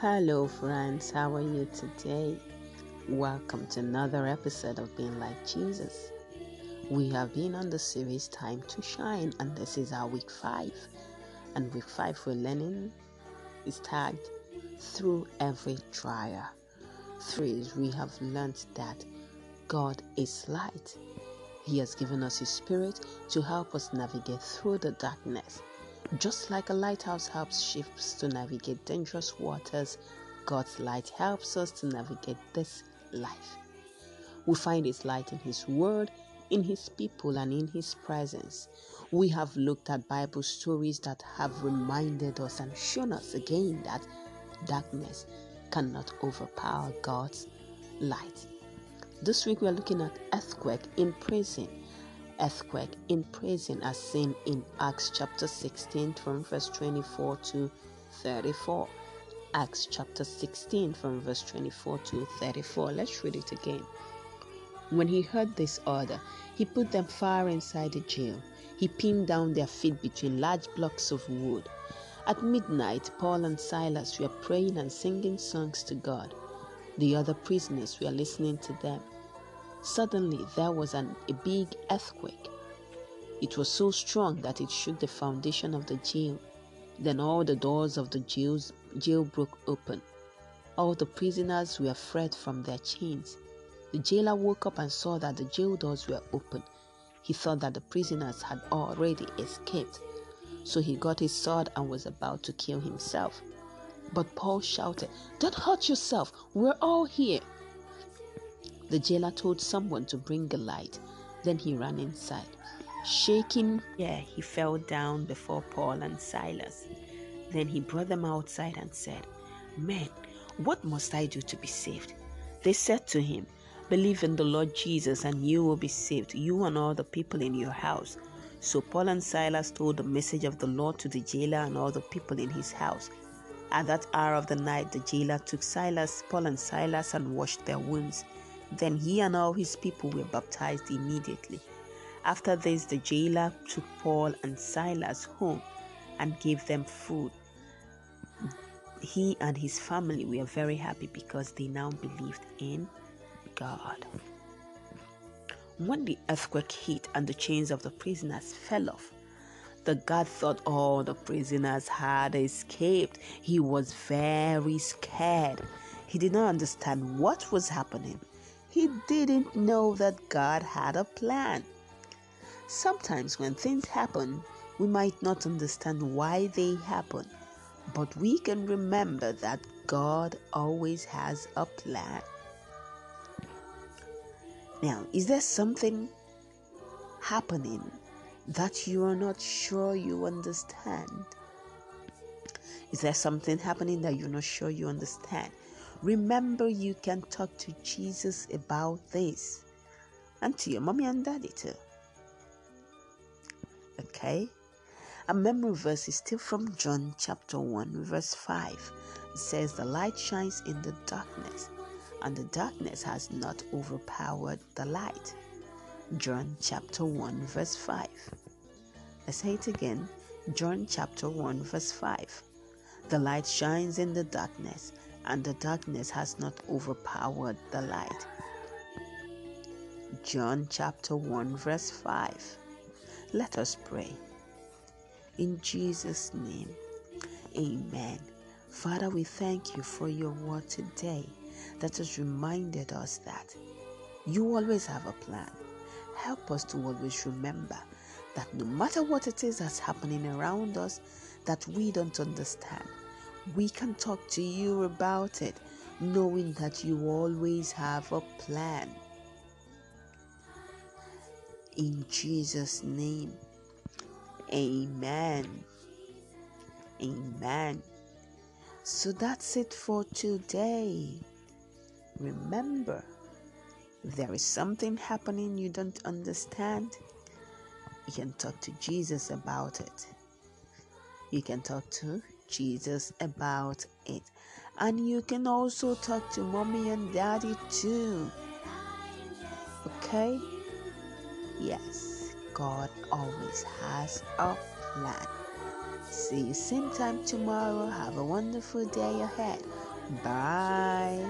Hello, friends. How are you today? Welcome to another episode of Being Like Jesus. We have been on the series Time to Shine, and this is our week five. And week five, we're learning is tagged Through Every Trial. Three is we have learned that God is light. He has given us His Spirit to help us navigate through the darkness. Just like a lighthouse helps ships to navigate dangerous waters, God's light helps us to navigate this life. We find His light in His Word, in His people, and in His presence. We have looked at Bible stories that have reminded us and shown us again that darkness cannot overpower God's light. This week we are looking at earthquake in prison earthquake in prison as seen in Acts chapter 16 from verse 24 to 34. Acts chapter 16 from verse 24 to 34. Let's read it again. When he heard this order, he put them far inside the jail. He pinned down their feet between large blocks of wood. At midnight, Paul and Silas were praying and singing songs to God. The other prisoners were listening to them. Suddenly, there was an, a big earthquake. It was so strong that it shook the foundation of the jail. Then all the doors of the jails, jail broke open. All the prisoners were freed from their chains. The jailer woke up and saw that the jail doors were open. He thought that the prisoners had already escaped. So he got his sword and was about to kill himself. But Paul shouted, Don't hurt yourself, we're all here. The jailer told someone to bring a light. Then he ran inside. Shaking, yeah, he fell down before Paul and Silas. Then he brought them outside and said, Men, what must I do to be saved? They said to him, Believe in the Lord Jesus and you will be saved, you and all the people in your house. So Paul and Silas told the message of the Lord to the jailer and all the people in his house. At that hour of the night, the jailer took Silas, Paul, and Silas and washed their wounds. Then he and all his people were baptized immediately. After this, the jailer took Paul and Silas home and gave them food. He and his family were very happy because they now believed in God. When the earthquake hit and the chains of the prisoners fell off, the guard thought all the prisoners had escaped. He was very scared. He did not understand what was happening. He didn't know that God had a plan. Sometimes when things happen, we might not understand why they happen, but we can remember that God always has a plan. Now, is there something happening that you are not sure you understand? Is there something happening that you're not sure you understand? Remember, you can talk to Jesus about this and to your mommy and daddy too. Okay? A memory verse is still from John chapter 1, verse 5. It says, The light shines in the darkness, and the darkness has not overpowered the light. John chapter 1, verse 5. Let's say it again. John chapter 1, verse 5. The light shines in the darkness, and the darkness has not overpowered the light. John chapter 1, verse 5. Let us pray. In Jesus' name, amen. Father, we thank you for your word today that has reminded us that you always have a plan. Help us to always remember that no matter what it is that's happening around us that we don't understand, we can talk to you about it, knowing that you always have a plan. In Jesus' name, amen. Amen. So that's it for today. Remember, there is something happening you don't understand. You can talk to Jesus about it. You can talk to Jesus about it. And you can also talk to mommy and daddy too. Okay? Yes, God always has a plan. See you same time tomorrow. Have a wonderful day ahead. Bye.